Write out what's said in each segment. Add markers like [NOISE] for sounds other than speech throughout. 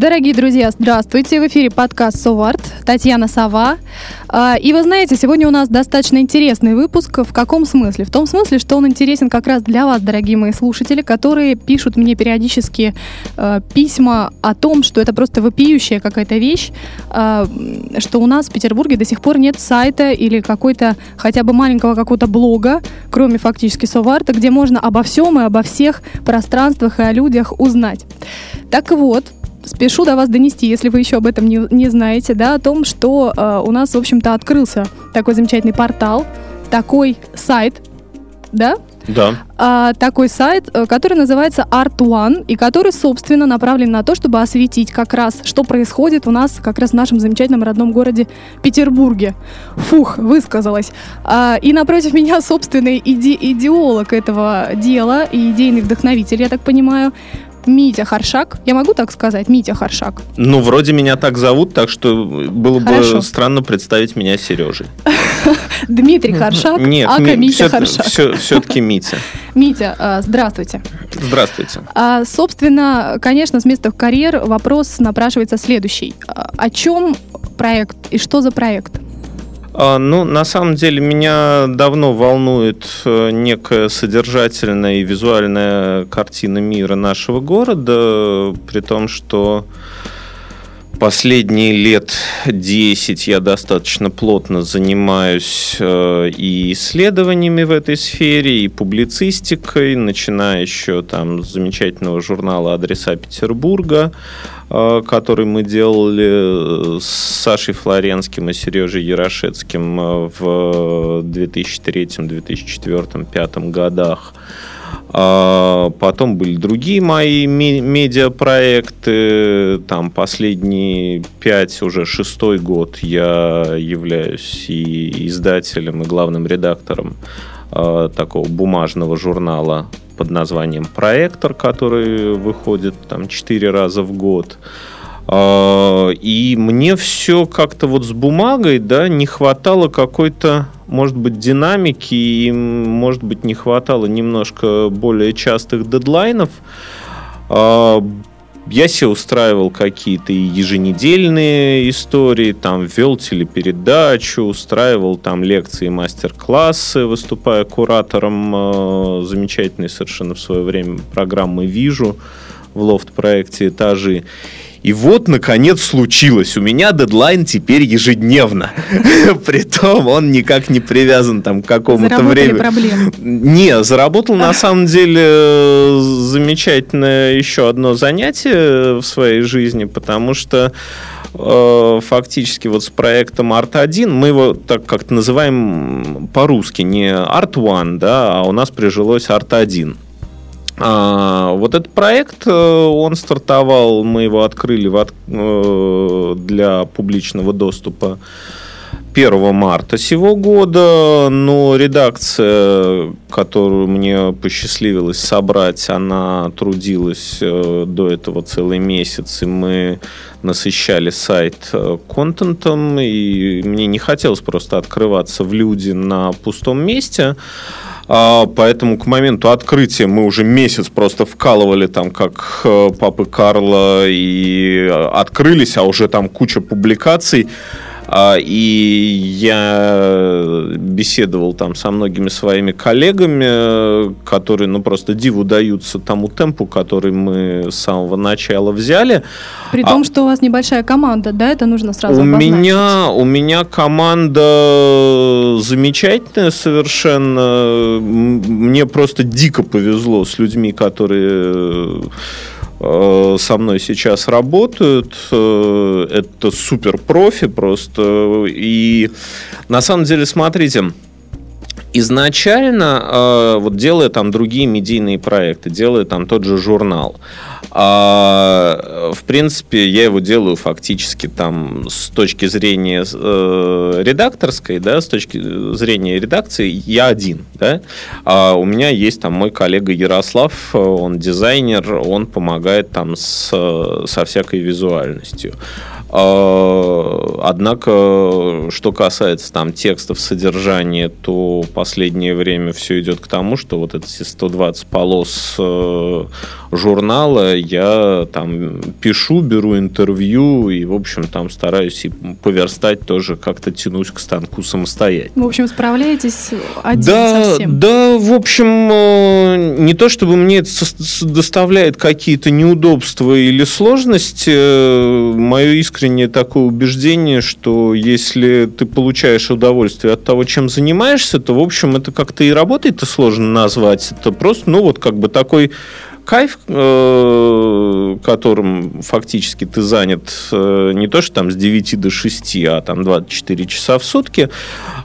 Дорогие друзья, здравствуйте! В эфире подкаст «Соварт», Татьяна Сова. А, и вы знаете, сегодня у нас достаточно интересный выпуск. В каком смысле? В том смысле, что он интересен как раз для вас, дорогие мои слушатели, которые пишут мне периодически э, письма о том, что это просто вопиющая какая-то вещь, э, что у нас в Петербурге до сих пор нет сайта или какой-то хотя бы маленького какого-то блога, кроме фактически Соварта, где можно обо всем и обо всех пространствах и о людях узнать. Так вот, спешу до вас донести, если вы еще об этом не, не знаете, да, о том, что э, у нас, в общем-то, открылся такой замечательный портал, такой сайт, да? Да. А, такой сайт, э, который называется Art One, и который, собственно, направлен на то, чтобы осветить как раз, что происходит у нас как раз в нашем замечательном родном городе Петербурге. Фух, высказалась. А, и напротив меня, собственный иде идеолог этого дела и идейный вдохновитель, я так понимаю, Митя Харшак. Я могу так сказать? Митя Харшак. Ну, вроде меня так зовут, так что было Хорошо. бы странно представить меня Сережей. [LAUGHS] Дмитрий Харшак, Нет, ака Митя Харшак. Все-таки Митя. [LAUGHS] Митя, а, здравствуйте. Здравствуйте. А, собственно, конечно, с места в карьер вопрос напрашивается следующий. А, о чем проект и что за проект? А, ну, на самом деле, меня давно волнует э, некая содержательная и визуальная картина мира нашего города, при том, что последние лет 10 я достаточно плотно занимаюсь э, и исследованиями в этой сфере, и публицистикой, начиная еще там с замечательного журнала «Адреса Петербурга», э, который мы делали с Сашей Флоренским и Сережей Ярошецким э, в 2003, 2004, 2005 годах. А, потом были другие мои медиапроекты. Там последние пять, уже шестой год я являюсь и издателем, и главным редактором а, такого бумажного журнала под названием «Проектор», который выходит там четыре раза в год. А, и мне все как-то вот с бумагой, да, не хватало какой-то может быть, динамики, и, может быть, не хватало немножко более частых дедлайнов. А, я себе устраивал какие-то еженедельные истории, там вел телепередачу, устраивал там лекции, мастер-классы, выступая куратором э, замечательной совершенно в свое время программы «Вижу» в лофт-проекте «Этажи». И вот, наконец, случилось. У меня дедлайн теперь ежедневно. [LAUGHS] Притом он никак не привязан там к какому-то времени. проблемы? Не, заработал на самом деле замечательное еще одно занятие в своей жизни, потому что э, фактически вот с проектом Art 1 мы его так как-то называем по-русски не Art One, да, а у нас прижилось Art 1. А, вот этот проект, э, он стартовал, мы его открыли в, э, для публичного доступа 1 марта сего года, но редакция, которую мне посчастливилось собрать, она трудилась э, до этого целый месяц, и мы насыщали сайт контентом, и мне не хотелось просто открываться в люди на пустом месте, поэтому к моменту открытия мы уже месяц просто вкалывали там, как э, папы Карла, и э, открылись, а уже там куча публикаций. А, и я беседовал там со многими своими коллегами, которые, ну, просто диву даются тому темпу, который мы с самого начала взяли. При том, а, что у вас небольшая команда, да, это нужно сразу у меня, у меня команда замечательная совершенно. Мне просто дико повезло с людьми, которые со мной сейчас работают. Э, это супер профи просто. И на самом деле, смотрите, изначально, э, вот делая там другие медийные проекты, делая там тот же журнал, а, в принципе, я его делаю фактически там с точки зрения э, редакторской, да, с точки зрения редакции, я один, да. А у меня есть там мой коллега Ярослав, он дизайнер, он помогает там с, со всякой визуальностью. А, однако, что касается там текстов, содержания, то последнее время все идет к тому, что вот эти 120 полос э, журнала я там пишу, беру интервью и, в общем, там стараюсь и поверстать тоже как-то тянусь к станку самостоятельно. В общем, справляетесь один да, совсем? Да, в общем, э, не то чтобы мне это доставляет какие-то неудобства или сложности, э, мое искреннее искреннее такое убеждение, что если ты получаешь удовольствие от того, чем занимаешься, то, в общем, это как-то и работой-то сложно назвать. Это просто, ну, вот как бы такой кайф, э, которым фактически ты занят э, не то, что там с 9 до 6, а там 24 часа в сутки,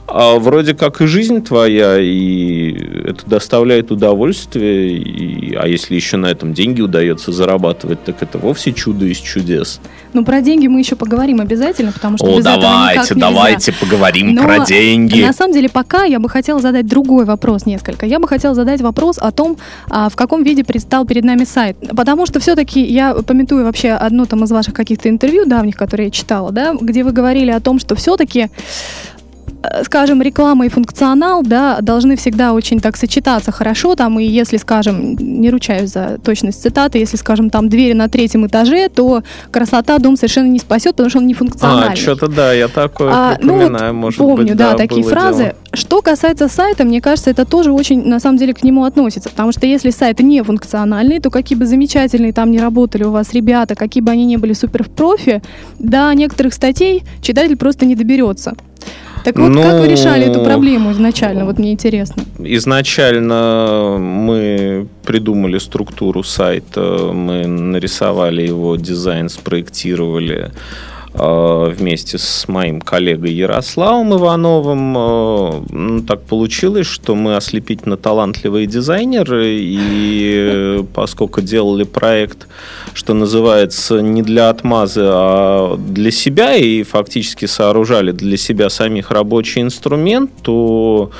а вроде как и жизнь твоя, и это доставляет удовольствие, и, а если еще на этом деньги удается зарабатывать, так это вовсе чудо из чудес. Ну, про деньги мы еще поговорим обязательно, потому что О, без давайте, этого давайте поговорим Но про деньги. На самом деле, пока я бы хотела задать другой вопрос несколько. Я бы хотела задать вопрос о том, а, в каком виде предстал перед нами сайт. Потому что все-таки я пометую вообще одно там из ваших каких-то интервью давних, которые я читала, да, где вы говорили о том, что все-таки скажем, реклама и функционал, да, должны всегда очень так сочетаться хорошо, там, и если, скажем, не ручаюсь за точность цитаты, если, скажем, там двери на третьем этаже, то красота дом совершенно не спасет, потому что он не функциональный. А, что-то да, я такое а, припоминаю, ну, может помню, быть, да, да, такие фразы. Дело. Что касается сайта, мне кажется, это тоже очень, на самом деле, к нему относится, потому что если сайт не функциональный, то какие бы замечательные там не работали у вас ребята, какие бы они ни были супер профи, до некоторых статей читатель просто не доберется. Так вот, ну, как вы решали эту проблему изначально? Вот мне интересно. Изначально мы придумали структуру сайта, мы нарисовали его дизайн, спроектировали вместе с моим коллегой Ярославом Ивановым. Э, ну, так получилось, что мы ослепительно талантливые дизайнеры, и поскольку делали проект, что называется, не для отмазы, а для себя, и фактически сооружали для себя самих рабочий инструмент, то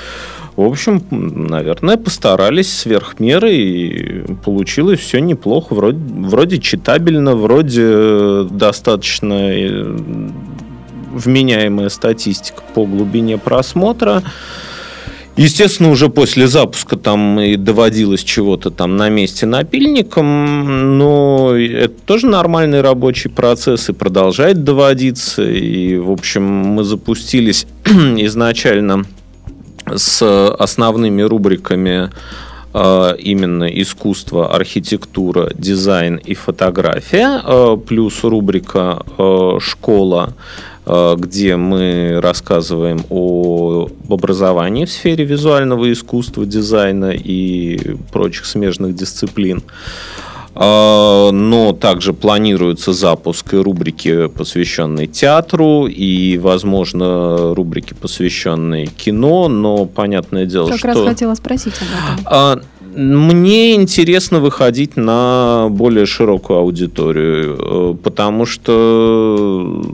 в общем, наверное, постарались сверх меры, и получилось все неплохо. Вроде, вроде читабельно, вроде достаточно э, вменяемая статистика по глубине просмотра. Естественно, уже после запуска там и доводилось чего-то там на месте напильником, но это тоже нормальный рабочий процесс и продолжает доводиться. И, в общем, мы запустились [CLEARS THROAT] изначально с основными рубриками а, именно искусство, архитектура, дизайн и фотография, а, плюс рубрика а, «Школа», где мы рассказываем о образовании в сфере визуального искусства, дизайна и прочих смежных дисциплин. А, но также планируется запуск рубрики, посвященной театру, и, возможно, рубрики, посвященные кино, но понятное дело, как что... Как раз хотела спросить об этом. А, мне интересно выходить на более широкую аудиторию, э, потому что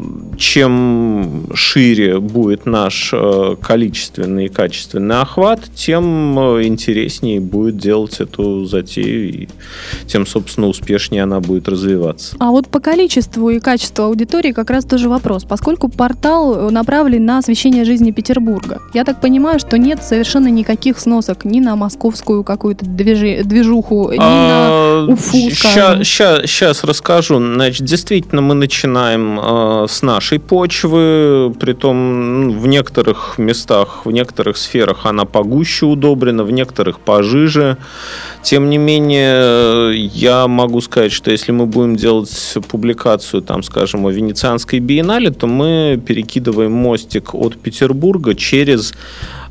чем шире будет наш э, количественный и качественный охват, тем э, интереснее будет делать эту затею, и тем, собственно, успешнее она будет развиваться. А вот по количеству и качеству аудитории как раз тоже вопрос, поскольку портал направлен на освещение жизни Петербурга. Я так понимаю, что нет совершенно никаких сносок ни на московскую какую-то движи, движуху, ни а, на Уфу, Сейчас расскажу. Значит, действительно, мы начинаем э, с нашей почвы, притом ну, в некоторых местах, в некоторых сферах она погуще удобрена, в некоторых пожиже. Тем не менее, я могу сказать, что если мы будем делать публикацию, там, скажем, о Венецианской биеннале, то мы перекидываем мостик от Петербурга через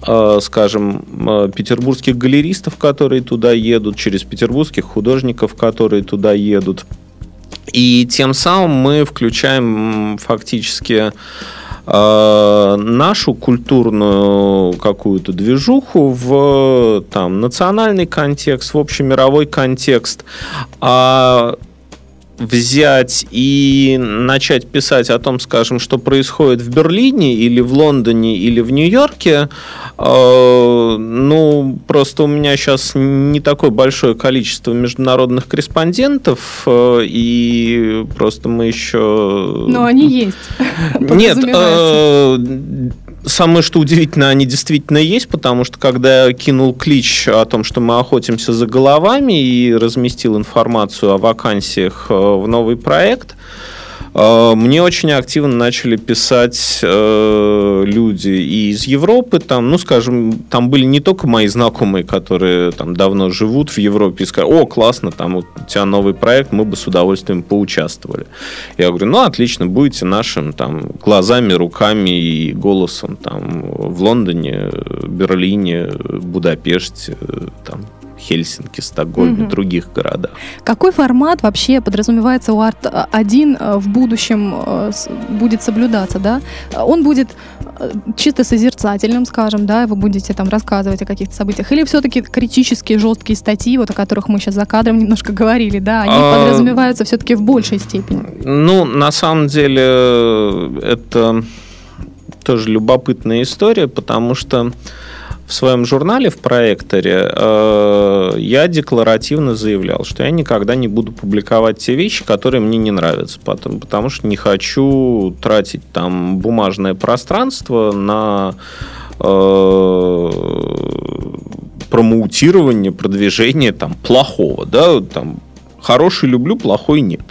Э, скажем, э, петербургских галеристов, которые туда едут, через петербургских художников, которые туда едут. И тем самым мы включаем фактически э, нашу культурную какую-то движуху в там, национальный контекст, в общемировой контекст. А взять и начать писать о том, скажем, что происходит в Берлине или в Лондоне или в Нью-Йорке, э, ну, просто у меня сейчас не такое большое количество международных корреспондентов, э, и просто мы еще... Но они есть. Нет, э, Самое что удивительно, они действительно есть, потому что когда я кинул клич о том, что мы охотимся за головами и разместил информацию о вакансиях э, в новый проект, мне очень активно начали писать э, люди и из Европы, там, ну, скажем, там были не только мои знакомые, которые там давно живут в Европе, и сказали, о, классно, там у тебя новый проект, мы бы с удовольствием поучаствовали. Я говорю, ну, отлично, будете нашим там глазами, руками и голосом там в Лондоне, Берлине, Будапеште, там, Хельсинки, Стокгольме, угу. других городах. Какой формат вообще подразумевается у Арт-1 э, в будущем э, будет соблюдаться, да? Он будет э, чисто созерцательным, скажем, да, вы будете там рассказывать о каких-то событиях, или все-таки критические жесткие статьи, вот о которых мы сейчас за кадром немножко говорили, да, они а... подразумеваются все-таки в большей степени? Ну, на самом деле, это тоже любопытная история, потому что в своем журнале в проекторе э, я декларативно заявлял, что я никогда не буду публиковать те вещи, которые мне не нравятся, потому, потому что не хочу тратить там бумажное пространство на э, промоутирование, продвижение там плохого, да, там Хороший люблю, плохой нет.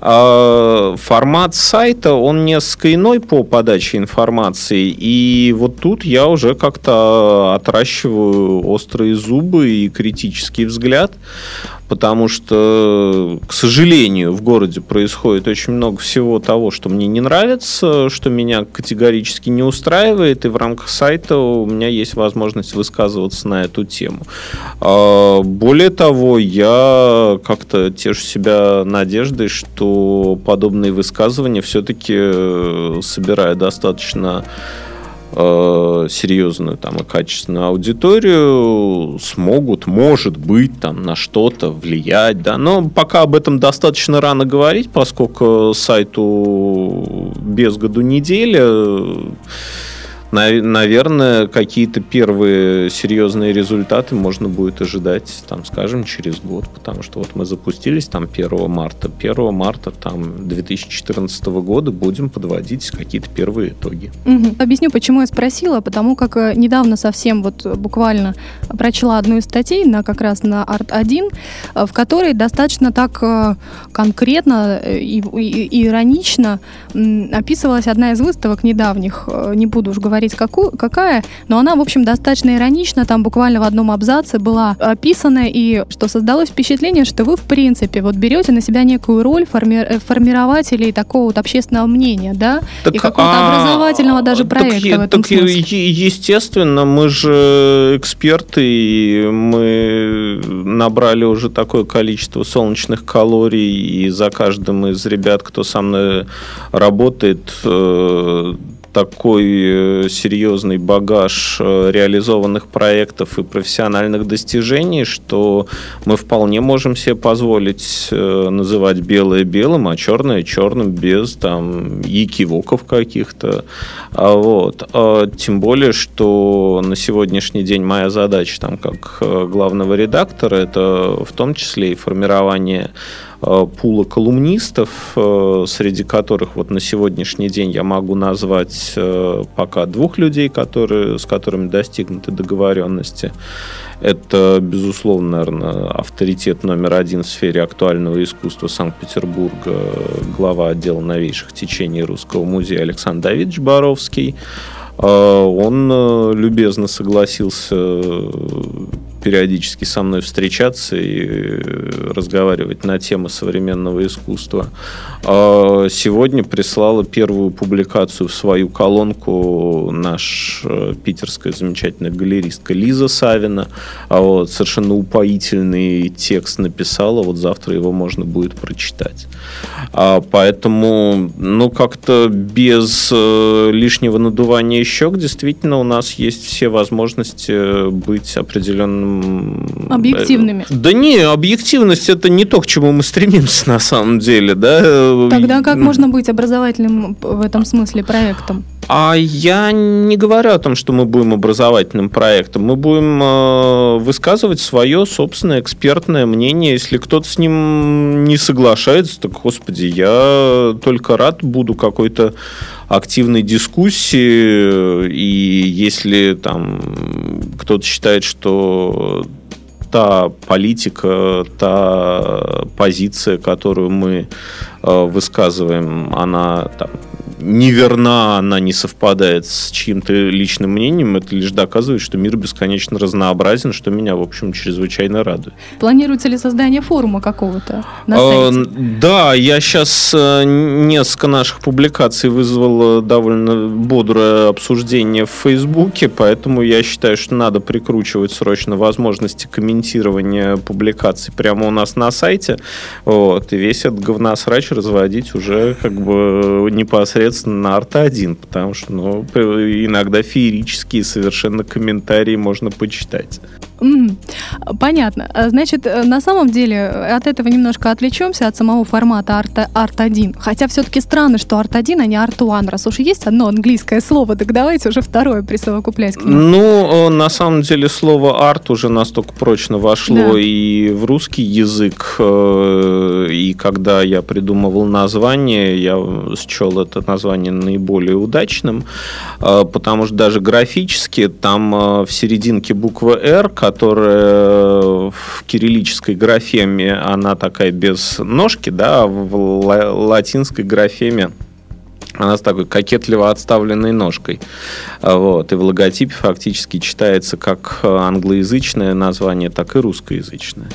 А, формат сайта, он несколько иной по подаче информации. И вот тут я уже как-то отращиваю острые зубы и критический взгляд потому что, к сожалению, в городе происходит очень много всего того, что мне не нравится, что меня категорически не устраивает, и в рамках сайта у меня есть возможность высказываться на эту тему. А, более того, я как-то тешу себя надеждой, что подобные высказывания все-таки э, собирая достаточно э, серьезную там и качественную аудиторию смогут, может быть, там на что-то влиять, да, но пока об этом достаточно рано говорить, поскольку сайту без году неделя наверное, какие-то первые серьезные результаты можно будет ожидать, там, скажем, через год, потому что вот мы запустились там 1 марта. 1 марта там 2014 года будем подводить какие-то первые итоги. Угу. Объясню, почему я спросила, потому как э, недавно совсем вот буквально прочла одну из статей на как раз на Арт-1, э, в которой достаточно так э, конкретно и иронично описывалась одна из выставок недавних, не буду уж говорить говорить, какую, какая, но она, в общем, достаточно иронична. Там буквально в одном абзаце была описана, и что создалось впечатление, что вы, в принципе, вот берете на себя некую роль форми э, формирователей такого вот общественного мнения, да, так, и какого-то а, образовательного даже проекта так, в этом так, смысле. Естественно, мы же эксперты, и мы набрали уже такое количество солнечных калорий, и за каждым из ребят, кто со мной работает, э, такой э, серьезный багаж э, реализованных проектов и профессиональных достижений, что мы вполне можем себе позволить э, называть белое белым, а черное черным без там якивоков каких-то. А вот. А тем более, что на сегодняшний день моя задача там как главного редактора это в том числе и формирование пула колумнистов, э, среди которых вот на сегодняшний день я могу назвать э, пока двух людей, которые, с которыми достигнуты договоренности. Это, безусловно, наверное, авторитет номер один в сфере актуального искусства Санкт-Петербурга, глава отдела новейших течений Русского музея Александр Давидович Боровский. Он любезно согласился периодически со мной встречаться и разговаривать на темы современного искусства. А сегодня прислала первую публикацию в свою колонку наш э, питерская замечательная галеристка Лиза Савина. А вот совершенно упоительный текст написала. Вот завтра его можно будет прочитать. А поэтому, ну, как-то без э, лишнего надувания щек действительно у нас есть все возможности быть определенным... Э, Объективными. Да не, объективность это не то, к чему мы стремимся на самом деле, да. Тогда как можно быть образовательным в этом смысле проектом? А я не говорю о том, что мы будем образовательным проектом. Мы будем э, высказывать свое собственное экспертное мнение. Если кто-то с ним не соглашается, так, господи, я только рад буду какой-то активной дискуссии. И если там кто-то считает, что та политика, та позиция, которую мы э, высказываем, она там, неверна, она не совпадает с чьим-то личным мнением, это лишь доказывает, что мир бесконечно разнообразен, что меня, в общем, чрезвычайно радует. Планируется ли создание форума какого-то на сайте? Да, я сейчас э, несколько наших публикаций вызвал довольно бодрое обсуждение в Фейсбуке, поэтому я считаю, что надо прикручивать срочно возможности комментирования публикаций прямо у нас на сайте, вот, и весь этот говносрач разводить уже как бы непосредственно соответственно, на арта-1, потому что ну, иногда феерические совершенно комментарии можно почитать. Понятно. А, значит, э, на самом деле э, от этого немножко отвлечемся от самого формата арт, арт 1. Хотя все-таки странно, что арт 1, а не арт 1. Раз уж есть одно английское слово, так давайте уже второе присовокуплять к нему. Ну, на самом деле слово арт уже настолько прочно вошло да. и в русский язык. Э, и когда я придумывал название, я счел это название наиболее удачным, потому что даже графически там в серединке буквы «Р», которая в кириллической графеме, она такая без ножки, да, а в латинской графеме она с такой кокетливо отставленной ножкой. Вот. И в логотипе фактически читается как англоязычное название, так и русскоязычное.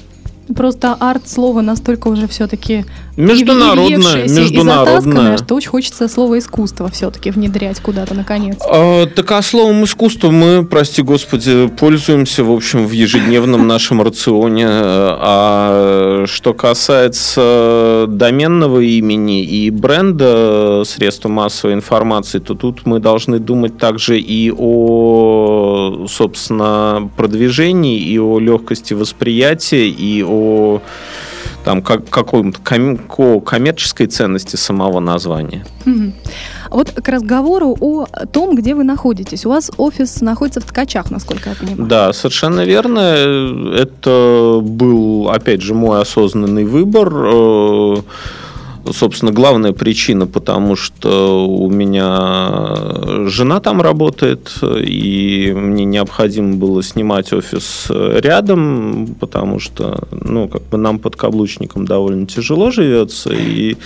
Просто арт слово настолько уже все-таки международное, международное. что очень хочется слово искусство все-таки внедрять куда-то наконец. А, так а словом искусство мы, прости господи, пользуемся, в общем, в ежедневном нашем рационе. А что касается доменного имени и бренда средства массовой информации, то тут мы должны думать также и о, собственно, продвижении, и о легкости восприятия, и о там, как, какой-то ком- коммерческой ценности самого названия. Вот к разговору о том, где вы находитесь. У вас офис находится в Ткачах, насколько я понимаю. Да, совершенно верно. Это был, опять же, мой осознанный выбор э, собственно, главная причина, потому что у меня жена там работает, и мне необходимо было снимать офис рядом, потому что, ну, как бы нам под каблучником довольно тяжело живется, и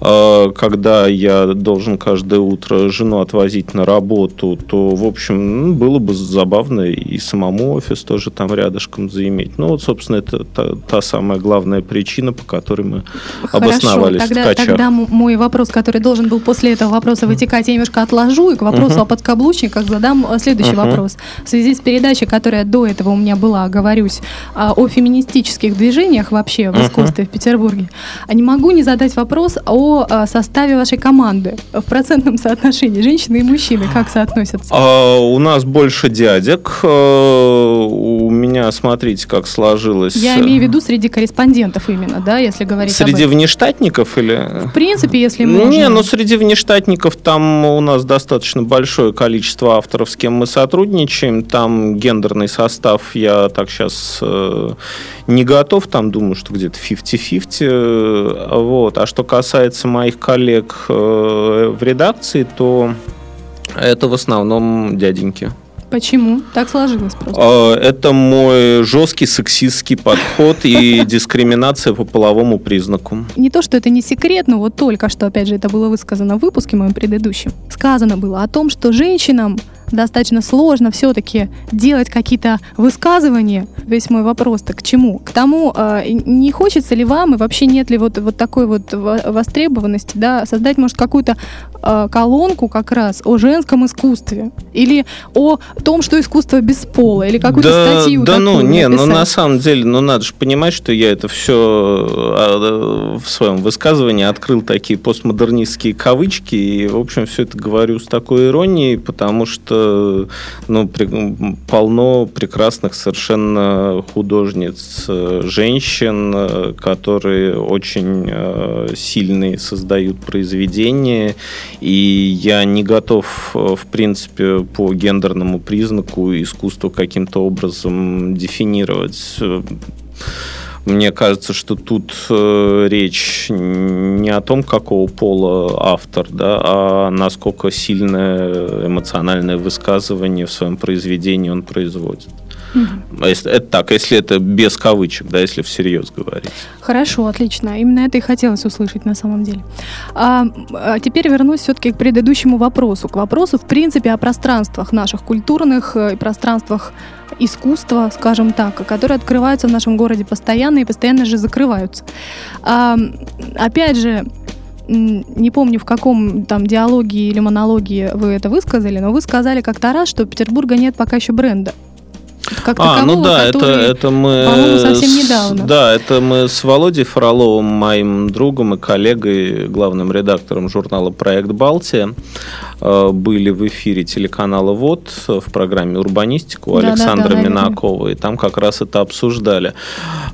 э, когда я должен каждое утро жену отвозить на работу, то, в общем, ну, было бы забавно и самому офис тоже там рядышком заиметь. Ну, вот, собственно, это та, та самая главная причина, по которой мы Хорошо, обосновались тогда, Ткачах. Тогда мой вопрос, который должен был после этого вопроса вытекать, я немножко отложу и к вопросу uh-huh. о подкаблучниках задам э, следующий uh-huh. вопрос. В связи с передачей, которая до этого у меня была, говорюсь, а, о феминистических движениях вообще в искусстве uh-huh. в Петербурге, а не могу не задать вопрос о а, составе вашей команды в процентном соотношении женщины и мужчины, как соотносятся? А, у нас больше дядек. Э, у меня, смотрите, как сложилось. Я имею в виду среди корреспондентов именно, да, если говорить Среди внештатников или? В принципе, если можно. Не, но среди внештатников там у нас достаточно большое количество авторов, с кем мы сотрудничаем. Там гендерный состав я так сейчас э, не готов. Там думаю, что где-то 50-50. Вот. А что касается моих коллег э, в редакции, то это в основном дяденьки. Почему? Так сложилось просто. А, это мой жесткий сексистский подход и [LAUGHS] дискриминация по половому признаку. Не то, что это не секрет, но вот только что, опять же, это было высказано в выпуске моем предыдущем. Сказано было о том, что женщинам достаточно сложно все-таки делать какие-то высказывания. Весь мой вопрос-то к чему? К тому, э, не хочется ли вам и вообще нет ли вот, вот такой вот востребованности, да, создать, может, какую-то э, колонку как раз о женском искусстве или о том, что искусство без пола, или какую-то да, статью Да, ну, не, написать. ну, на самом деле, ну, надо же понимать, что я это все а, в своем высказывании открыл такие постмодернистские кавычки, и, в общем, все это говорю с такой иронией, потому что, ну, при, полно прекрасных совершенно художниц, женщин, которые очень э, сильные создают произведения, и я не готов, в принципе, по гендерному признаку искусство каким-то образом дефинировать. Мне кажется, что тут э, речь не о том, какого пола автор, да, а насколько сильное эмоциональное высказывание в своем произведении он производит. Mm-hmm. Это так, если это без кавычек, да, если всерьез говорить. Хорошо, отлично. Именно это и хотелось услышать на самом деле. А, а теперь вернусь все-таки к предыдущему вопросу. К вопросу, в принципе, о пространствах наших культурных э, и пространствах искусства, скажем так, которые открываются в нашем городе постоянно и постоянно же закрываются. А, опять же, не помню, в каком там диалоге или монологе вы это высказали, но вы сказали как-то раз, что Петербурга нет пока еще бренда как а, такового, ну да, это, это мы... Совсем недавно. Да, это мы с Володей Фроловым, моим другом и коллегой, главным редактором журнала «Проект Балтия», были в эфире телеканала ВОД в программе «Урбанистика» у да, Александра да, да, Минакова, и там как раз это обсуждали.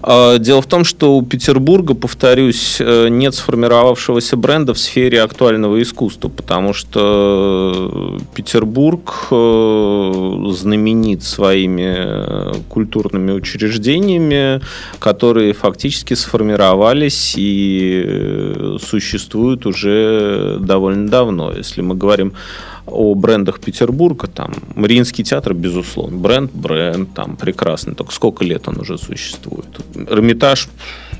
Э, дело в том, что у Петербурга, повторюсь, э, нет сформировавшегося бренда в сфере актуального искусства, потому что Петербург знаменит своими культурными учреждениями, которые фактически сформировались и э, существуют уже довольно давно. Если мы говорим о брендах Петербурга, там, Мариинский театр, безусловно, бренд, бренд, там, прекрасный, только сколько лет он уже существует. Эрмитаж,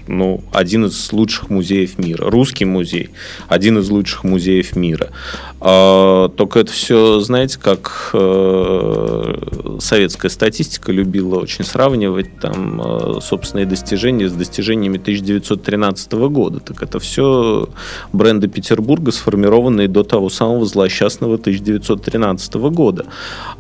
ну, один из лучших музеев мира. Русский музей, один из лучших музеев мира. А, только это все, знаете, как э, советская статистика любила очень сравнивать там э, собственные достижения с достижениями 1913 года. Так это все бренды Петербурга, сформированные до того самого злосчастного 1913 года.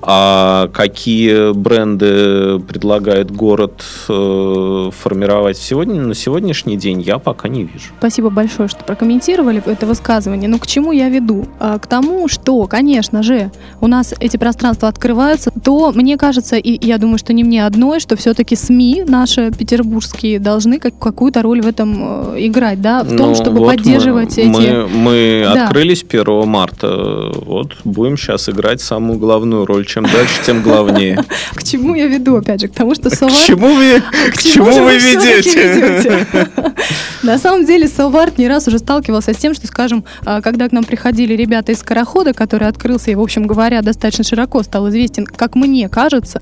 А какие бренды предлагает город э, формировать сегодня, на сегодняшний день, я пока не вижу. Спасибо большое, что прокомментировали это высказывание. Но к чему я веду? А, к тому, что, конечно же, у нас эти пространства открываются, то мне кажется, и я думаю, что не мне одной, что все-таки СМИ наши петербургские должны как, какую-то роль в этом э, играть, да, в том, ну, чтобы вот поддерживать мы, эти... Мы, мы да. открылись 1 марта, вот будем сейчас играть самую главную роль. Чем дальше, тем главнее. [LAUGHS] К чему я веду, опять же, к тому, что. К чему вы, [LAUGHS] к чему вы ведете? На самом деле, Соварт не раз уже сталкивался с тем, что, скажем, а, когда к нам приходили ребята из Скорохода, который открылся и, в общем говоря, достаточно широко стал известен, как мне кажется,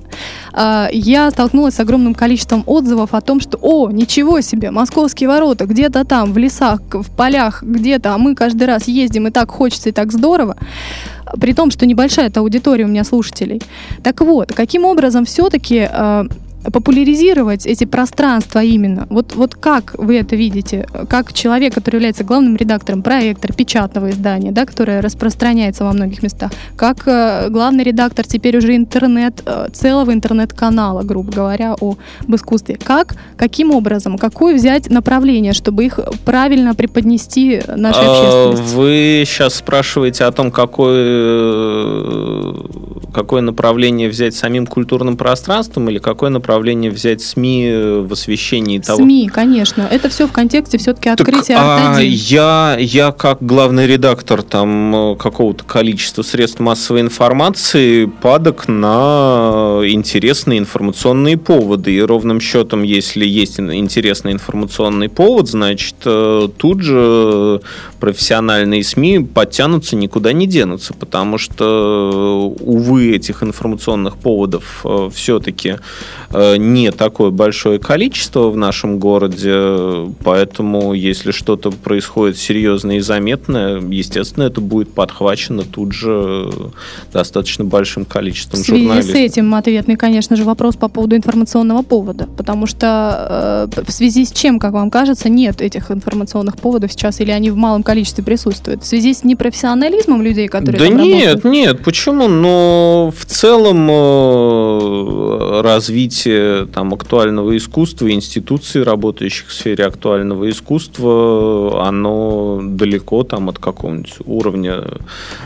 а, я столкнулась с огромным количеством отзывов о том, что, о, ничего себе, московские ворота где-то там, в лесах, в полях, где-то, а мы каждый раз ездим, и так хочется, и так здорово при том, что небольшая эта аудитория у меня слушателей. Так вот, каким образом все-таки э, популяризировать эти пространства именно. Вот, вот как вы это видите? Как человек, который является главным редактором проекта, печатного издания, да, которое распространяется во многих местах, как э, главный редактор теперь уже интернет, э, целого интернет-канала, грубо говоря, о, об искусстве. Как, каким образом, какое взять направление, чтобы их правильно преподнести нашей а, общественности? Вы сейчас спрашиваете о том, какое, э, какое направление взять самим культурным пространством или какое направление взять СМИ в освещении того? СМИ, конечно. Это все в контексте все-таки открытия так, а я, я как главный редактор там какого-то количества средств массовой информации падок на интересные информационные поводы. И ровным счетом, если есть интересный информационный повод, значит, э, тут же профессиональные СМИ подтянутся, никуда не денутся, потому что, увы, этих информационных поводов э, все-таки э, не такое большое количество в нашем городе, поэтому если что-то происходит серьезное и заметное, естественно, это будет подхвачено тут же достаточно большим количеством в связи журналистов. с этим ответный, конечно же, вопрос по поводу информационного повода, потому что э, в связи с чем, как вам кажется, нет этих информационных поводов сейчас, или они в малом количестве присутствуют? В связи с непрофессионализмом людей, которые Да нет, работают? нет, почему? Но в целом э, развитие там, актуального искусства, институций, работающих в сфере актуального искусства, оно далеко там от какого-нибудь уровня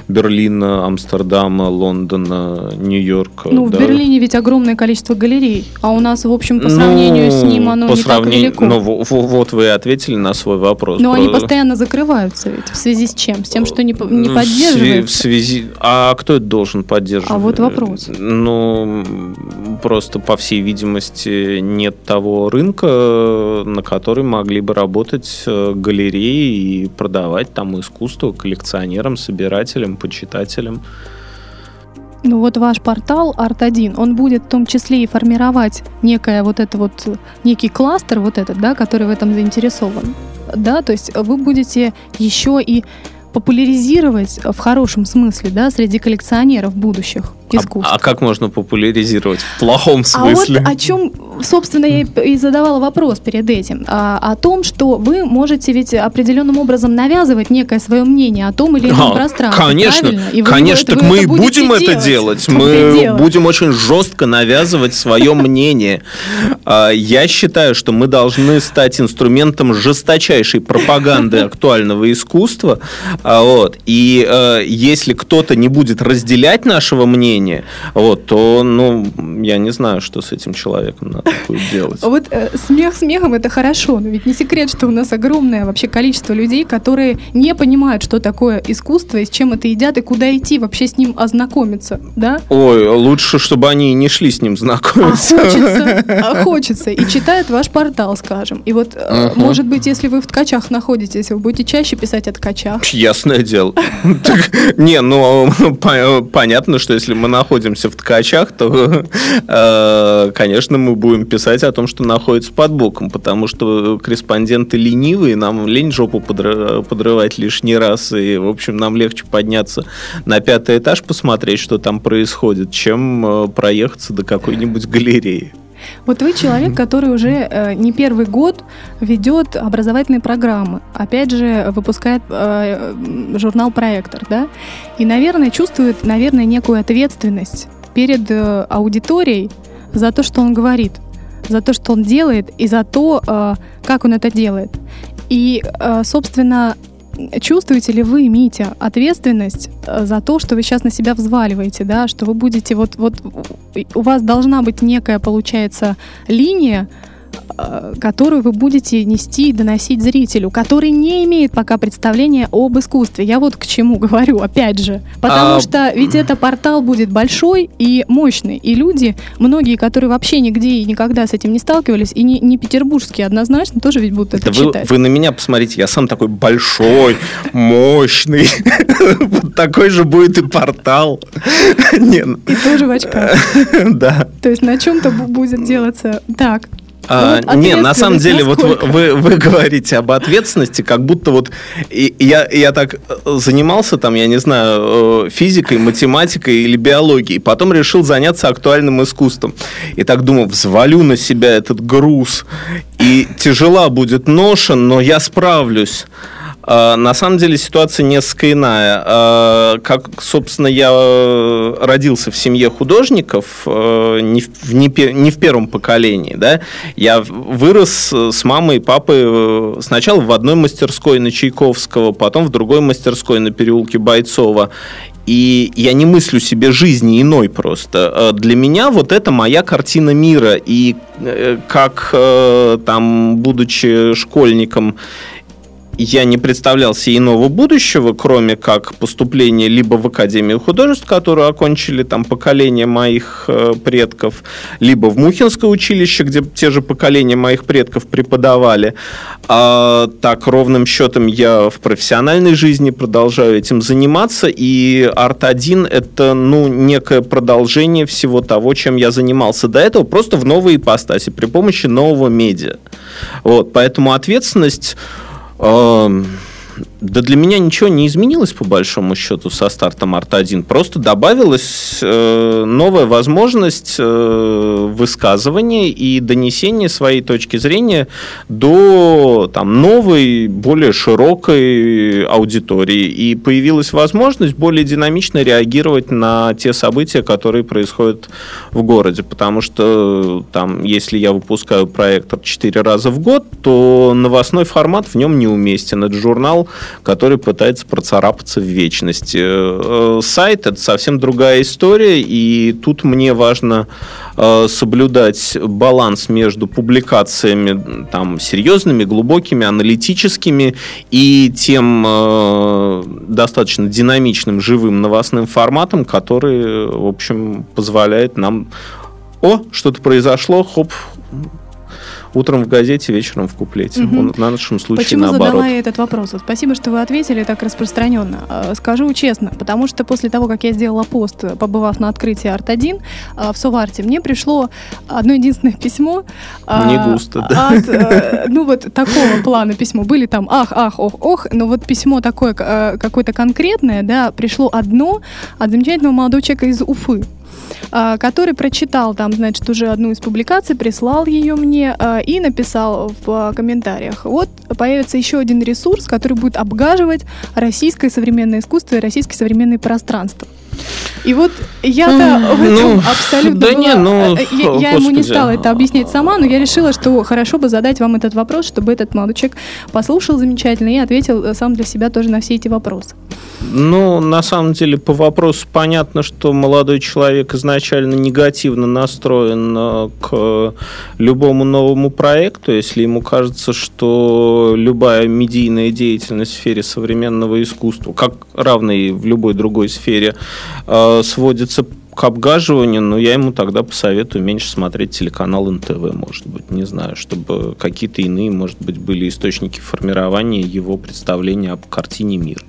Берлина, Амстердама, Лондона, Нью-Йорка. Ну, в да. Берлине ведь огромное количество галерей, а у нас, в общем, по сравнению с ним оно Ну, по не сравнению- так велико. Ну, во- во- вот вы ответили на свой вопрос. Но они Про- постоянно закрываются ведь. В связи с чем? С тем, что не, не Ну, в поддерживают? В связи... А кто это должен поддерживать? А вот вопрос. Ну, просто, по всей видимости, нет того рынка, на который могли бы работать э, галереи и продавать там искусство коллекционерам, собирателям, почитателям. Ну вот ваш портал Арт1, он будет в том числе и формировать некое вот это вот, некий кластер вот этот, да, который в этом заинтересован. Да, то есть вы будете еще и популяризировать в хорошем смысле, да, среди коллекционеров будущих А, искусств. а как можно популяризировать в плохом А вот смысле? о чем, собственно, я и задавала вопрос перед этим. А, о том, что вы можете ведь определенным образом навязывать некое свое мнение о том или ином А, пространстве. Конечно, правильно? И конечно, это- так мы и будем это делать. И Мы дело. будем очень жестко навязывать свое мнение. А, Я считаю, что мы должны стать инструментом жесточайшей пропаганды [LAUGHS] актуального искусства. А, Вот. И э, если кто-то не будет разделять нашего мнения, вот, то, ну, я не знаю, что с этим человеком надо будет делать. Вот э, смех смехом это хорошо, но ведь не секрет, что у нас огромное вообще количество людей, которые не понимают, что такое искусство и с чем это едят и куда идти вообще с ним ознакомиться, да? Ой, лучше, чтобы они не шли с ним А знакомиться. хочется, а хочется. И читают ваш портал, скажем. И вот, Ага. может быть, если вы в ткачах находитесь, вы будете чаще писать о ткачах. Ясное дело. [LAUGHS] Не, ну, [LAUGHS] по- понятно, что если мы находимся в ткачах, то, э, конечно, мы будем писать о том, что находится под боком, потому что корреспонденты ленивые, нам лень жопу подрывать лишний раз, и, в общем, нам легче подняться на пятый этаж, посмотреть, что там происходит, чем э, проехаться до какой-нибудь галереи. Вот вы человек, который уже э, не первый год ведет образовательные программы. Опять же, выпускает э, журнал «Проектор», да? И, наверное, чувствует, наверное, некую ответственность перед э, аудиторией за то, что он говорит, за то, что он делает, и за то, э, как он это делает. И, э, собственно, чувствуете ли вы, Митя, ответственность э, за то, что вы сейчас на себя взваливаете, да, что вы будете вот, вот у вас должна быть некая, получается, линия, которую вы будете нести и доносить зрителю, который не имеет пока представления об искусстве. Я вот к чему говорю, опять же. Потому А, что ведь это портал будет большой и мощный. И люди, многие, которые вообще нигде и никогда с этим не сталкивались, и не, не петербургские однозначно, тоже ведь будут это Да вы, читать. вы на меня посмотрите, я сам такой большой, мощный. [LAUGHS] Вот такой же будет и портал. [LAUGHS] Ну, И тоже в очках. [LAUGHS] Да. То есть на чем-то бу- будет делаться так. А, Ну, не, на самом деле, вот вы, насколько? вы, вы говорите об ответственности, как будто вот и- я, я так э, занимался там, я не знаю, э, физикой, математикой или биологией, потом решил заняться актуальным искусством. И так думал, взвалю на себя этот груз, и тяжела будет ноша, но я справлюсь. А, На самом деле ситуация несколько иная. А, Как, собственно, я э, родился в семье художников, э, не в, не не в первом поколении, да, я вырос э, с мамой и папой сначала в одной мастерской на Чайковского, потом в другой мастерской на переулке Бойцова. И я не мыслю себе жизни иной просто. Для меня вот это моя картина мира. И как там, будучи школьником, я не представлял себе иного будущего, кроме как поступления либо в Академию художеств, которую окончили там поколения моих э, предков, либо в Мухинское училище, где те же поколения моих предков преподавали. А, так, ровным счетом я в профессиональной жизни продолжаю этим заниматься, и Арт-1 — это, ну, некое продолжение всего того, чем я занимался до этого, просто в новой ипостаси, при помощи нового медиа. Вот, поэтому ответственность Um, да для меня ничего не изменилось, по большому счету, со стартом Арт-1. Просто добавилась э, новая возможность э, высказывания и донесения своей точки зрения до там, новой, более широкой аудитории. И появилась возможность более динамично реагировать на те события, которые происходят в городе. Потому что там, если я выпускаю проектор 4 раза в год, то новостной формат в нем неуместен. Это журнал который пытается процарапаться в вечности. Э, сайт — это совсем другая история, и тут мне важно э, соблюдать баланс между публикациями там, серьезными, глубокими, аналитическими и тем э, достаточно динамичным, живым новостным форматом, который, в общем, позволяет нам о, что-то произошло, хоп, утром в газете, вечером в куплете. Угу. Он, на нашем случае Почему наоборот. задала я этот вопрос? Вот спасибо, что вы ответили так распространенно. А, скажу честно, потому что после того, как я сделала пост, побывав на открытии Арт-1 а, в Соварте, мне пришло одно единственное письмо. А, Не густо, да? От, э, [LAUGHS] ну вот такого плана письмо. Были там ах, ах, ох, ох, но вот письмо такое какое-то конкретное, да, пришло одно от замечательного молодого человека из Уфы. А, который прочитал там, значит, уже одну из публикаций, прислал ее мне а, и написал в комментариях. Вот появится еще один ресурс, который будет обгаживать российское современное искусство и российское современное пространство. И вот я-то в этом ну, абсолютно да была... не, ну, э, я, я ему не стала это объяснять сама, но я решила, что хорошо бы задать вам этот вопрос, чтобы этот молодой человек послушал замечательно и ответил э, сам для себя тоже на все эти вопросы. Ну, на самом деле, по вопросу понятно, что молодой человек изначально негативно настроен э, к любому новому проекту, если ему кажется, что любая медийная деятельность в сфере современного искусства, как равной в любой другой сфере, э, сводится к обгаживанию, но я ему тогда посоветую меньше смотреть телеканал НТВ, может быть, не знаю, чтобы какие-то иные, может быть, были источники формирования его представления об картине мира.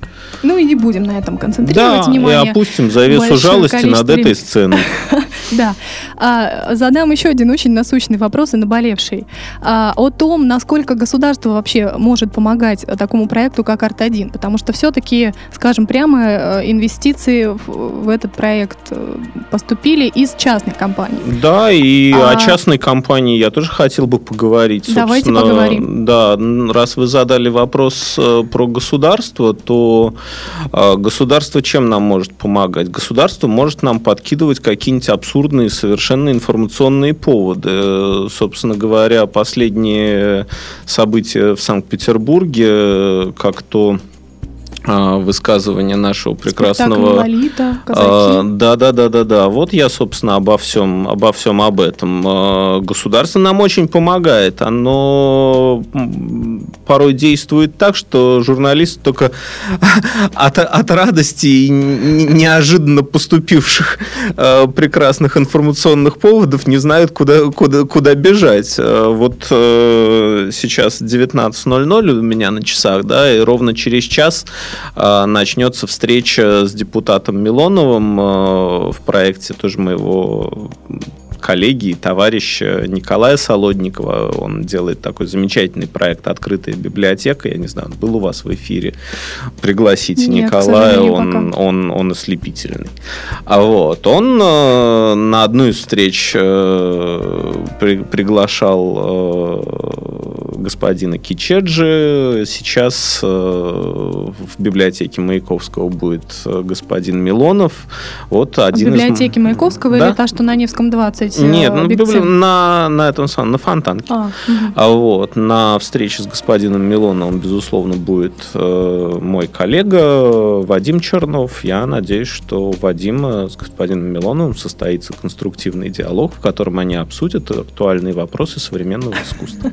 Ну и не будем на этом концентрировать да, внимание. и опустим завесу жалости над этой сценой. [LAUGHS] Да. А, задам еще один очень насущный вопрос и наболевший. А, о том, насколько государство вообще может помогать такому проекту, как Арт-1. Потому что все-таки, скажем прямо, э, инвестиции в, в этот проект э, поступили из частных компаний. Да, и а... о частной компании я тоже хотел бы поговорить. Давайте поговорим. Да, раз вы задали вопрос э, про государство, то государство чем нам может помогать? Государство может нам подкидывать какие-нибудь абсурдные совершенно информационные поводы. Собственно говоря, последние события в Санкт-Петербурге, как а, высказывание нашего прекрасного Лолита, а, да да да да да. Вот я собственно обо всем обо всем об этом. А, государство нам очень помогает. Оно порой действует так что журналисты только [LAUGHS] от, от радости и неожиданно поступивших прекрасных информационных поводов не знают куда куда куда бежать. Вот э, сейчас 19.00 у меня на часах да и ровно через час а, начнется встреча с депутатом Милоновым а, в проекте тоже моего коллеги и товарища Николая Солодникова. Он делает такой замечательный проект «Открытая библиотека». Я не знаю, он был у вас в эфире. Пригласите Нет, Николая, он, он, он, он ослепительный. А вот, он э, на одну из встреч э, при, приглашал э, господина Кичеджи. Сейчас э, в библиотеке Маяковского будет э, господин Милонов. Вот один в библиотеке из... Маяковского да? или та, что на Невском 20? Э, Нет, ну, на, на этом самом, на Фонтанке. А, угу. а вот, на встрече с господином Милоновым, безусловно, будет э, мой коллега Вадим Чернов. Я надеюсь, что Вадима с господином Милоновым состоится конструктивный диалог, в котором они обсудят актуальные вопросы современного искусства.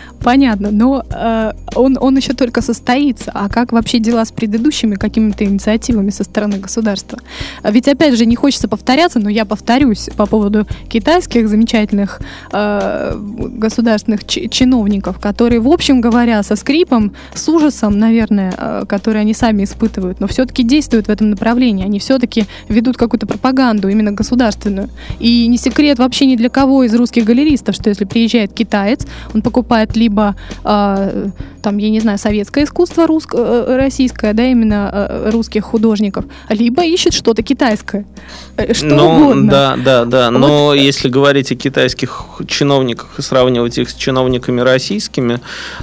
понятно, но э, он, он еще только состоится. А как вообще дела с предыдущими какими-то инициативами со стороны государства? Ведь, опять же, не хочется повторяться, но я повторюсь по поводу китайских замечательных э, государственных чиновников, которые, в общем говоря, со скрипом, с ужасом, наверное, э, который они сами испытывают, но все-таки действуют в этом направлении. Они все-таки ведут какую-то пропаганду, именно государственную. И не секрет вообще ни для кого из русских галеристов, что если приезжает китаец, он покупает либо, э, там, я не знаю, советское искусство русско- э, российское, да, именно э, русских художников, либо ищет что-то китайское. Э, что но, угодно. Да, да, да. Но вот. если говорить о китайских чиновниках и сравнивать их с чиновниками российскими,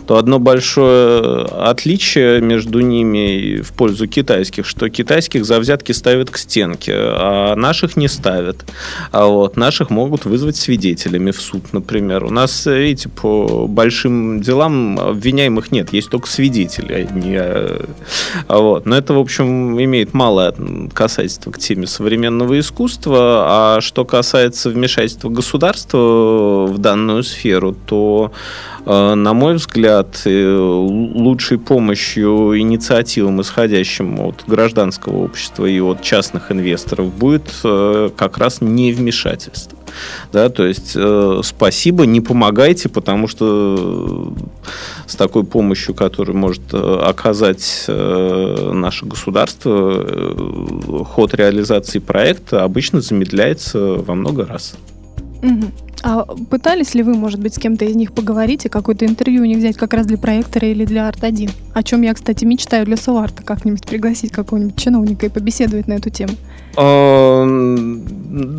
то одно большое отличие между ними в пользу китайских, что китайских за взятки ставят к стенке, а наших не ставят. А вот наших могут вызвать свидетелями в суд, например. У нас, видите, по большим делам обвиняемых нет, есть только свидетели. Не, а вот. Но это, в общем, имеет малое касательство к теме современного искусства. А что касается вмешательства государства в данную сферу, то Э, на мой взгляд, э, лучшей помощью инициативам, исходящим от гражданского общества и от частных инвесторов, будет э, как раз невмешательство. Да, то есть э, спасибо, не помогайте, потому что с такой помощью, которую может оказать э, наше государство, э, ход реализации проекта обычно замедляется во много раз. Угу. А пытались ли вы, может быть, с кем-то из них поговорить и какое-то интервью у них взять как раз для проектора или для Арт-1? О чем я, кстати, мечтаю для Суарта, как-нибудь пригласить какого-нибудь чиновника и побеседовать на эту тему.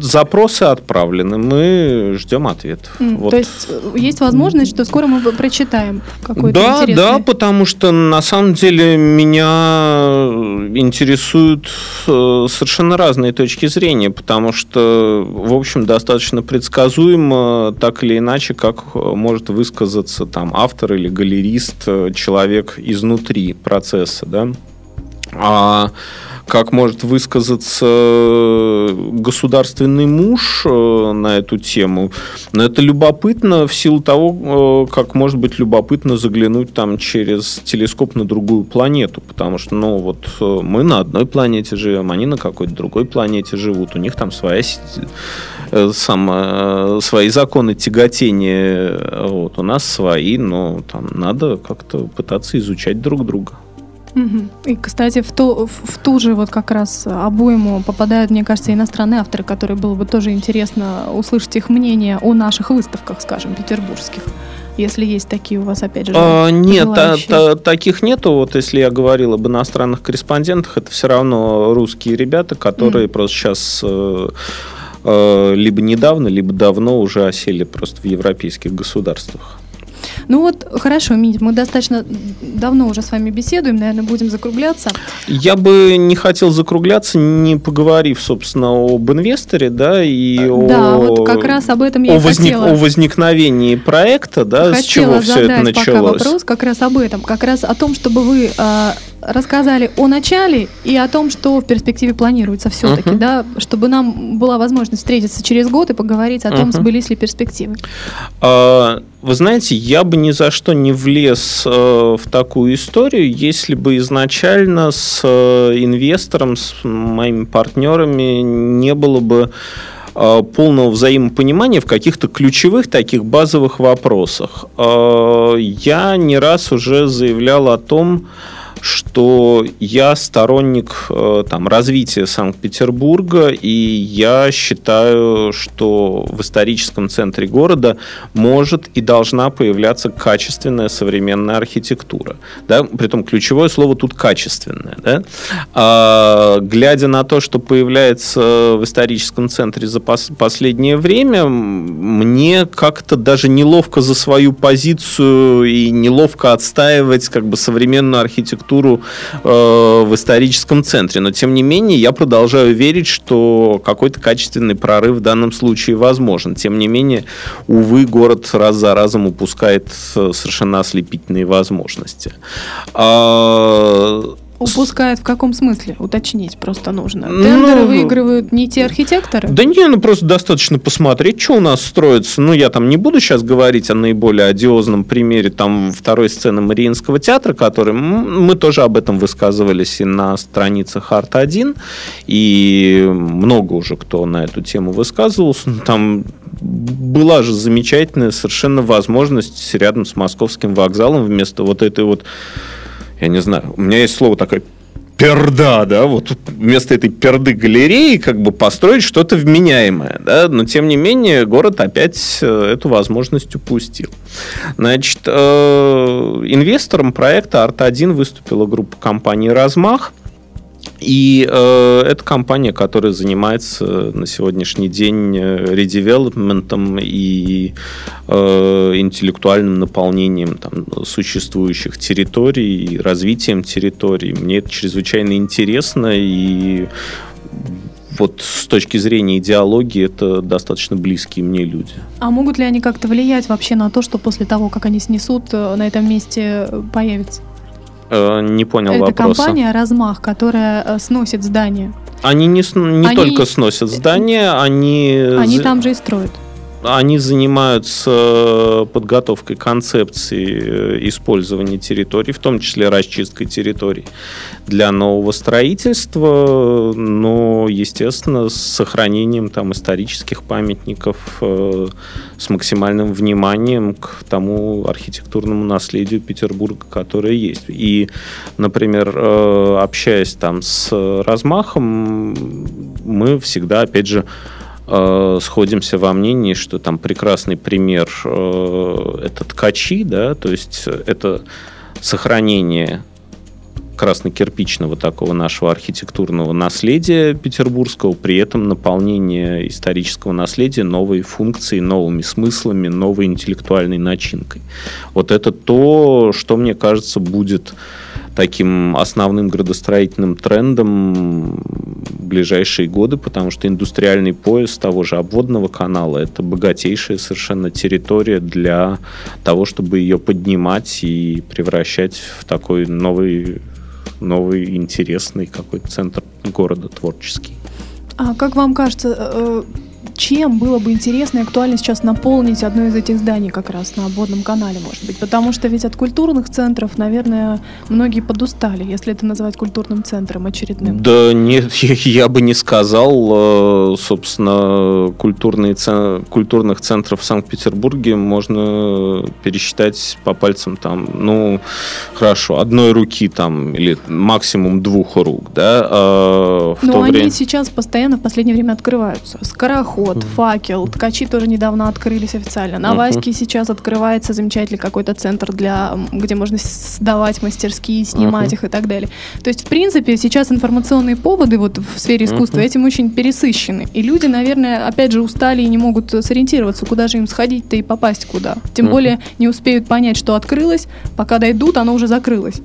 Запросы отправлены, мы ждем ответ. Mm, вот. То есть э, есть возможность, что скоро мы прочитаем какой-то Да, интересный... да, потому что на самом деле меня интересуют э, совершенно разные точки зрения, потому что, в общем, достаточно предсказуемо так или иначе, как может высказаться там автор или галерист, э, человек изнутри процесса, да. А как может высказаться государственный муж э, на эту тему. Но это любопытно в силу того, э, как может быть любопытно заглянуть там через телескоп на другую планету, потому что, ну, вот э, мы на одной планете живем, они на какой-то другой планете живут, у них там своя сам, свои законы тяготения, вот, у нас свои, но там надо как-то пытаться изучать друг друга. И, кстати, в ту, в ту же вот как раз обойму попадают, мне кажется, иностранные авторы, которые было бы тоже интересно услышать их мнение о наших выставках, скажем, петербургских. Если есть такие у вас, опять же, а, Нет, та, та, таких нету. Вот если я говорил об иностранных корреспондентах, это все равно русские ребята, которые mm. просто сейчас э, э, либо недавно, либо давно уже осели просто в европейских государствах. Ну вот, хорошо, Мить, мы достаточно давно уже с вами беседуем, наверное, будем закругляться. Я бы не хотел закругляться, не поговорив, собственно, об инвесторе, да, и да, о... вот как раз об этом я о, возник... хотела. о возникновении проекта, да, хотела с чего все это началось. Пока вопрос как раз об этом, как раз о том, чтобы вы э, рассказали о начале и о том, что в перспективе планируется все-таки, uh-huh. да, чтобы нам была возможность встретиться через год и поговорить о том, uh-huh. сбылись ли перспективы. Uh, вы знаете, я бы ни за что не влез uh, в такую историю, если бы изначально с uh, инвестором, с моими партнерами не было бы полного взаимопонимания в каких-то ключевых таких базовых вопросах. Я не раз уже заявлял о том, что я сторонник э, там, развития Санкт-Петербурга, и я считаю, что в историческом центре города может и должна появляться качественная современная архитектура. Да? Притом ключевое слово тут качественное. Да? А, глядя на то, что появляется в историческом центре за пос последнее время, мне как-то даже неловко за свою позицию и неловко отстаивать как бы современную архитектуру архитектуру э, в историческом центре. Но, тем не менее, я продолжаю верить, что какой-то качественный прорыв в данном случае возможен. Тем не менее, увы, город раз за разом упускает э, совершенно ослепительные возможности. А, Упускает в каком смысле? Уточнить просто нужно. Тендеры Ну, выигрывают не те архитекторы? Да не, ну просто достаточно посмотреть, что у нас строится. Ну, я там не буду сейчас говорить о наиболее одиозном примере там второй сцены Мариинского театра, который мы тоже об этом высказывались и на страницах Арт-1, и много уже кто на эту тему высказывался. Ну, Там была же замечательная совершенно возможность рядом с московским вокзалом вместо вот этой вот, я не знаю, у меня есть слово такое перда, да, вот вместо этой перды галереи как бы построить что-то вменяемое, да, но тем не менее город опять э, эту возможность упустил. Значит, э, инвестором проекта Арт-1 выступила группа компаний «Размах», и э, это компания, которая занимается на сегодняшний день э, редевелопментом и э, интеллектуальным наполнением там, существующих территорий, развитием территорий. Мне это чрезвычайно интересно, и вот с точки зрения идеологии это достаточно близкие мне люди. А могут ли они как-то влиять вообще на то, что после того, как они снесут, э, на этом месте э, появится? Э, не понял Это вопроса. компания «Размах», которая э, сносит здание. Они не, не Они- только сносят здания, они... Они там же и строят. Они занимаются подготовкой концепции э, использования территорий, в том числе расчисткой территорий для нового строительства, но, естественно, с сохранением там исторических памятников, э, с максимальным вниманием к тому архитектурному наследию Петербурга, которое есть. И, например, э, общаясь там с размахом, мы всегда, опять же, э, сходимся во мнении, что там прекрасный пример э, это ткачи, да, то есть это сохранение красно-кирпичного такого нашего архитектурного наследия петербургского, при этом наполнение исторического наследия новой функцией, новыми смыслами, новой интеллектуальной начинкой. Вот это то, что, мне кажется, будет таким основным градостроительным трендом в ближайшие годы, потому что индустриальный пояс того же обводного канала – это богатейшая совершенно территория для того, чтобы ее поднимать и превращать в такой новый, новый интересный какой-то центр города творческий. А как вам кажется, э, чем было бы интересно и актуально сейчас наполнить одно из этих зданий как раз на обводном канале, может быть? Потому что ведь от культурных центров, наверное, многие подустали, если это называть культурным центром очередным. Да нет, [LAUGHS] я, бы не сказал. э, Собственно, культурные, культурных центров в Санкт-Петербурге можно пересчитать по пальцам там, ну, хорошо, одной руки там, или максимум двух рук, да. а В Но они время... сейчас постоянно в последнее время открываются. Скороход, факел, ткачи тоже недавно открылись официально. На. Ваське сейчас открывается замечательный какой-то центр, для, где можно сдавать мастерские, снимать их и так далее. То есть, в принципе, сейчас информационные поводы вот в сфере искусства этим очень пересыщены. И люди, наверное, опять же устали и не могут сориентироваться, куда же им сходить-то и попасть куда. Тем более не успеют понять, что открылось, пока дойдут, оно уже закрылось.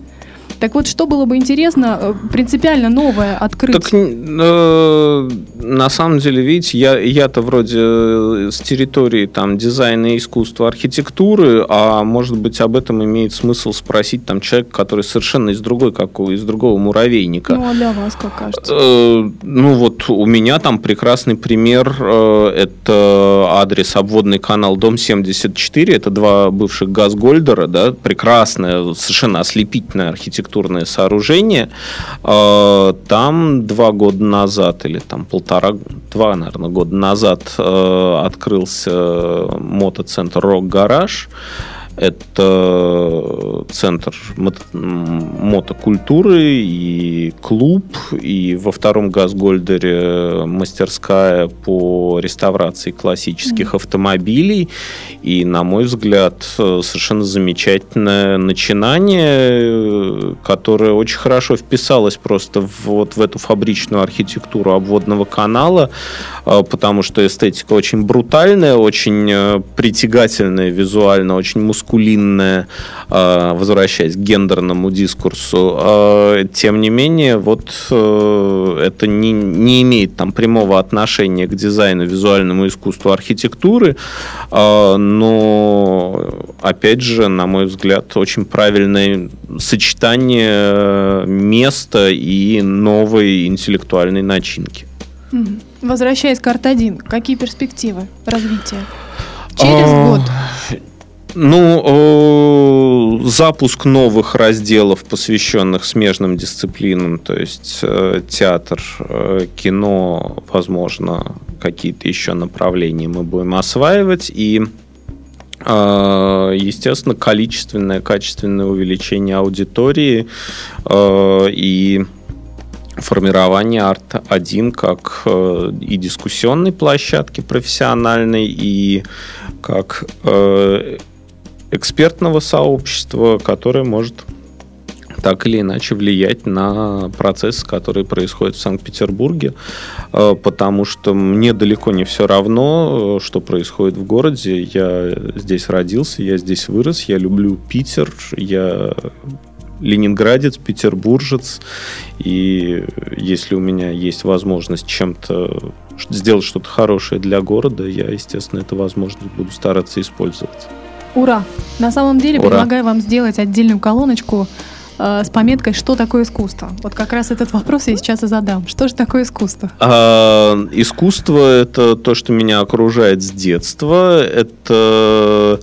Так вот, что было бы интересно, э, принципиально новое открыть? Так, э, на самом деле, видите, я, я-то вроде э, с территории там дизайна, искусства, архитектуры, а может быть об этом имеет смысл спросить там человек, который совершенно из другой, какого, из другого муравейника. Ну, а для вас, как кажется? Э, Ну вот у меня там прекрасный пример. э, Это адрес обводный канал Дом 74. Это два бывших газгольдера, да, прекрасное, совершенно ослепительное архитектурное сооружение. Э, Там два года назад или там полтора, два, наверное, года назад э, открылся мотоцентр Рок Гараж. Это центр мото- мотокультуры и клуб, и во втором Газгольдере мастерская по реставрации классических автомобилей. И, на мой взгляд, совершенно замечательное начинание, которое очень хорошо вписалось просто в, вот в эту фабричную архитектуру обводного канала, э, потому что эстетика очень брутальная, очень э, притягательная визуально, очень мускулинная, маскулинное, возвращаясь к гендерному дискурсу. Тем не менее, вот это не, не имеет там прямого отношения к дизайну, визуальному искусству архитектуры, но, опять же, на мой взгляд, очень правильное сочетание места и новой интеллектуальной начинки. Возвращаясь к Арт-1, какие перспективы развития? Через а, год? Ну, запуск новых разделов, посвященных смежным дисциплинам, то есть э, театр, э, кино, возможно, какие-то еще направления мы будем осваивать. И, э, естественно, количественное, качественное увеличение аудитории и формирование арт-1 как э, и дискуссионной площадки профессиональной, и как э, экспертного сообщества, которое может так или иначе влиять на процессы, которые происходят в Санкт-Петербурге, э, потому что мне далеко не все равно, что происходит в городе. Я здесь родился, я здесь вырос, я люблю Питер, я ленинградец, петербуржец, и если у меня есть возможность чем-то сделать что-то хорошее для города, я, естественно, эту возможность буду стараться использовать. Ура! На самом деле Ура. предлагаю вам сделать отдельную колоночку э, с пометкой «Что такое искусство?». Вот как раз этот вопрос я сейчас и задам. Что же такое искусство? А, искусство – это то, что меня окружает с детства. Это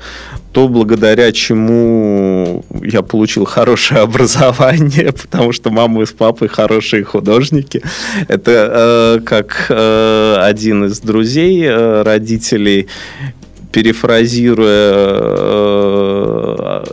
то, благодаря чему я получил хорошее [LAUGHS] образование, потому что мама с папой хорошие художники. Это э, как э, один из друзей э, родителей, перефразируя э,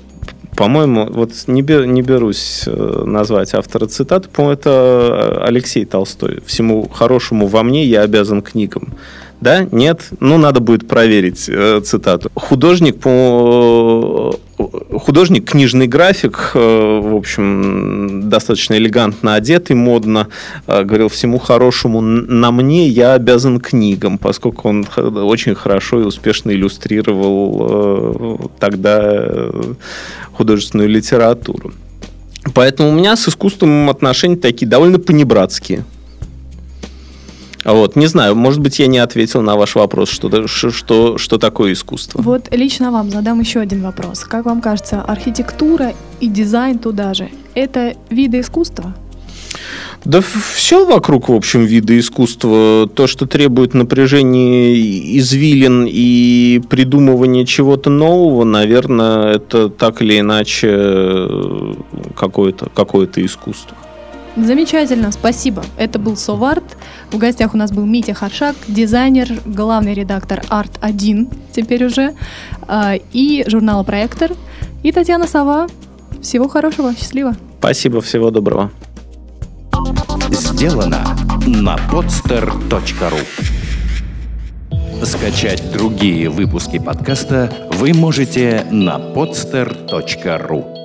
по-моему, вот не, бер, не берусь э, назвать автора цитаты, по-моему, это Алексей Толстой. Всему хорошему во мне я обязан книгам. Да? Нет? Ну, надо будет проверить э, цитату. Художник, по... художник, книжный график, э, в общем, достаточно элегантно одетый, модно, э, говорил, всему хорошему на мне я обязан книгам, поскольку он очень хорошо и успешно иллюстрировал э, тогда художественную литературу. Поэтому у меня с искусством отношения такие довольно понебратские. Вот, не знаю, может быть, я не ответил на ваш вопрос, что, что, что такое искусство. Вот лично вам задам еще один вопрос. Как вам кажется, архитектура и дизайн туда же – это виды искусства? Да все вокруг, в общем, вида искусства. То, что требует напряжения извилин и придумывания чего-то нового, наверное, это так или иначе э, какое-то какое искусство. Замечательно, спасибо. Это был Соварт. В гостях у нас был Митя Харшак, дизайнер, главный редактор Арт-1 теперь уже, а, и журнала «Проектор», и Татьяна Сова. Всего хорошего, счастливо. Спасибо, всего доброго. Сделано на podster.ru Скачать другие выпуски подкаста вы можете на podster.ru